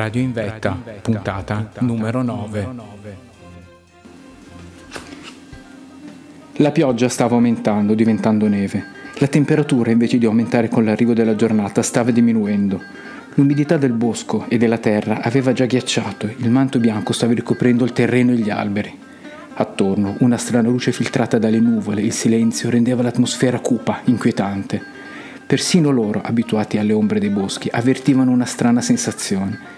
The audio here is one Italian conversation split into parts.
Radio in Vetta, puntata numero 9. La pioggia stava aumentando, diventando neve. La temperatura, invece di aumentare con l'arrivo della giornata, stava diminuendo. L'umidità del bosco e della terra aveva già ghiacciato, il manto bianco stava ricoprendo il terreno e gli alberi. Attorno, una strana luce filtrata dalle nuvole, il silenzio rendeva l'atmosfera cupa, inquietante. Persino loro, abituati alle ombre dei boschi, avvertivano una strana sensazione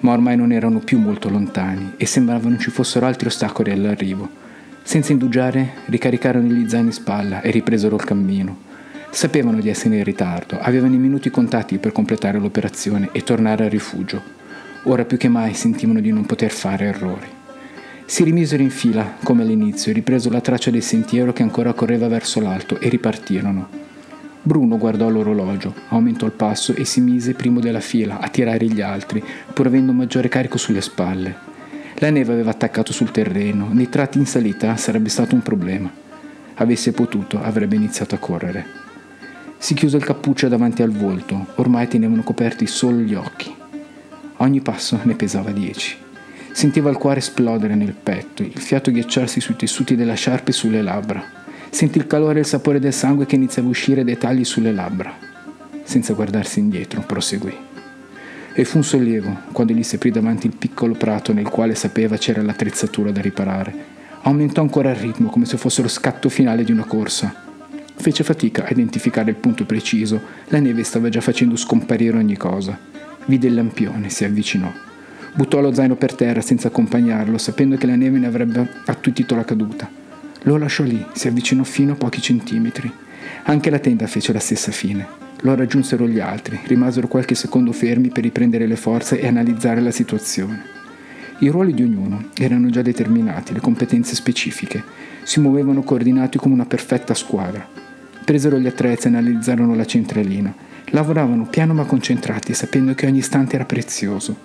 ma ormai non erano più molto lontani e sembrava non ci fossero altri ostacoli all'arrivo. Senza indugiare, ricaricarono gli zaini in spalla e ripresero il cammino. Sapevano di essere in ritardo, avevano i minuti contati per completare l'operazione e tornare al rifugio. Ora più che mai sentivano di non poter fare errori. Si rimisero in fila, come all'inizio, ripreso la traccia del sentiero che ancora correva verso l'alto e ripartirono. Bruno guardò l'orologio, aumentò il passo e si mise primo della fila a tirare gli altri, pur avendo un maggiore carico sulle spalle. La neve aveva attaccato sul terreno, nei tratti in salita sarebbe stato un problema. Avesse potuto, avrebbe iniziato a correre. Si chiuse il cappuccio davanti al volto, ormai tenevano coperti solo gli occhi. Ogni passo ne pesava dieci. Sentiva il cuore esplodere nel petto, il fiato ghiacciarsi sui tessuti della sciarpa e sulle labbra. Sentì il calore e il sapore del sangue che iniziava a uscire dai tagli sulle labbra. Senza guardarsi indietro, proseguì. E fu un sollievo quando gli si aprì davanti il piccolo prato nel quale sapeva c'era l'attrezzatura da riparare. Aumentò ancora il ritmo come se fosse lo scatto finale di una corsa. Fece fatica a identificare il punto preciso, la neve stava già facendo scomparire ogni cosa. Vide il lampione, si avvicinò. Buttò lo zaino per terra senza accompagnarlo, sapendo che la neve ne avrebbe attutito la caduta. Lo lasciò lì, si avvicinò fino a pochi centimetri. Anche la tenda fece la stessa fine. Lo raggiunsero gli altri, rimasero qualche secondo fermi per riprendere le forze e analizzare la situazione. I ruoli di ognuno erano già determinati, le competenze specifiche. Si muovevano coordinati come una perfetta squadra. Presero gli attrezzi e analizzarono la centralina. Lavoravano piano ma concentrati, sapendo che ogni istante era prezioso.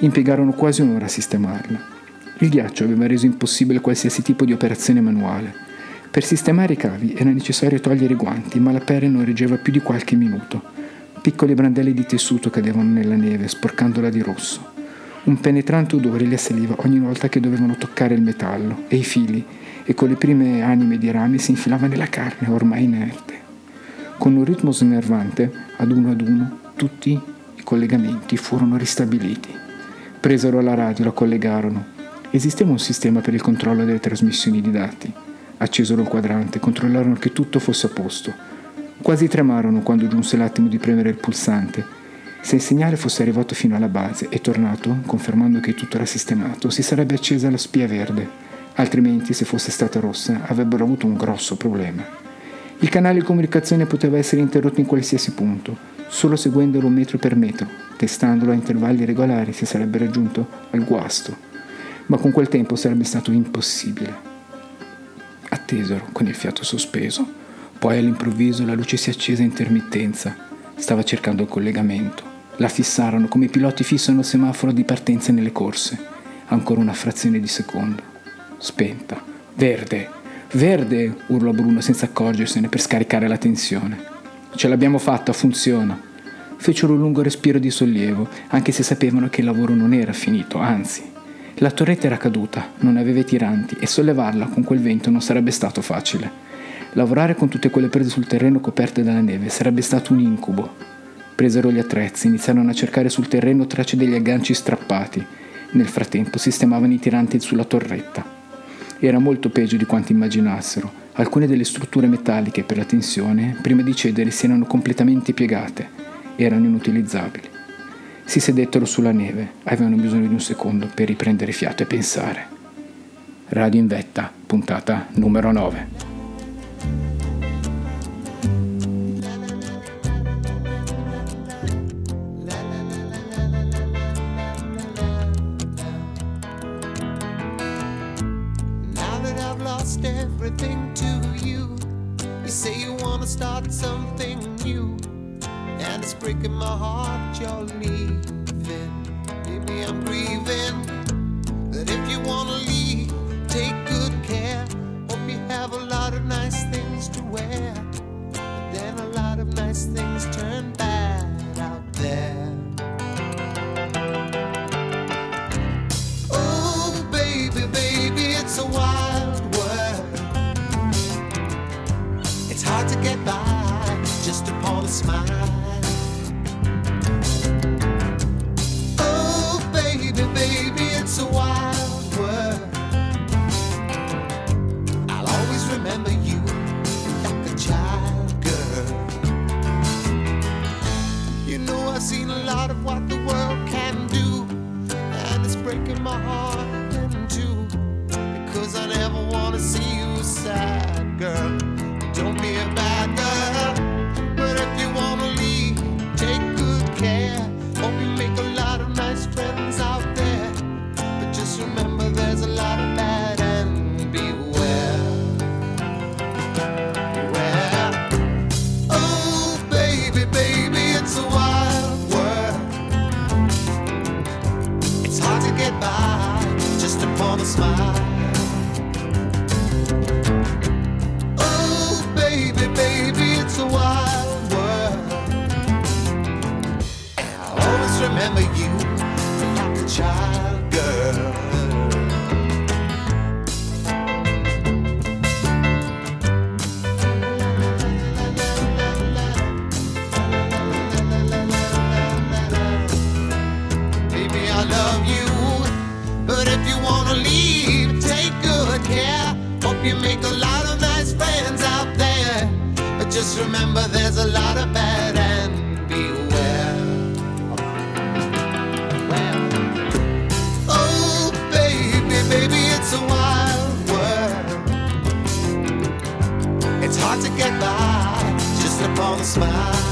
Impiegarono quasi un'ora a sistemarla. Il ghiaccio aveva reso impossibile qualsiasi tipo di operazione manuale. Per sistemare i cavi era necessario togliere i guanti, ma la pelle non reggeva più di qualche minuto. Piccole brandelli di tessuto cadevano nella neve, sporcandola di rosso. Un penetrante odore li assaliva ogni volta che dovevano toccare il metallo, e i fili, e con le prime anime di rame si infilava nella carne, ormai inerte. Con un ritmo snervante, ad uno ad uno, tutti i collegamenti furono ristabiliti. Presero la radio, la collegarono, Esisteva un sistema per il controllo delle trasmissioni di dati. Accesero il quadrante, controllarono che tutto fosse a posto. Quasi tremarono quando giunse l'attimo di premere il pulsante. Se il segnale fosse arrivato fino alla base e tornato, confermando che tutto era sistemato, si sarebbe accesa la spia verde. Altrimenti, se fosse stata rossa, avrebbero avuto un grosso problema. Il canale di comunicazione poteva essere interrotto in qualsiasi punto, solo seguendolo metro per metro, testandolo a intervalli regolari si sarebbe raggiunto al guasto ma con quel tempo sarebbe stato impossibile. Attesero con il fiato sospeso, poi all'improvviso la luce si accese a intermittenza, stava cercando il collegamento. La fissarono come i piloti fissano il semaforo di partenza nelle corse. Ancora una frazione di secondo. Spenta. Verde! Verde! urlò Bruno senza accorgersene per scaricare la tensione. Ce l'abbiamo fatta, funziona. Fecero un lungo respiro di sollievo, anche se sapevano che il lavoro non era finito, anzi, La torretta era caduta, non aveva i tiranti e sollevarla con quel vento non sarebbe stato facile. Lavorare con tutte quelle prese sul terreno coperte dalla neve sarebbe stato un incubo. Presero gli attrezzi, iniziarono a cercare sul terreno tracce degli agganci strappati. Nel frattempo sistemavano i tiranti sulla torretta. Era molto peggio di quanto immaginassero. Alcune delle strutture metalliche per la tensione, prima di cedere, si erano completamente piegate. Erano inutilizzabili. Si sedettero sulla neve, avevano bisogno di un secondo per riprendere fiato e pensare. Radio in vetta, puntata numero 9. breaking my heart, you're leaving. Maybe I'm grieving. But if you wanna leave, take good care. Hope you have a lot of nice things to wear. But then a lot of nice things turn bad out there. girl. remember you like a child girl. Baby, I love you, but if you wanna leave, take good care. Hope you make a lot of nice friends out there. But just remember, there's a lot of bad. hard to get by just upon a smile.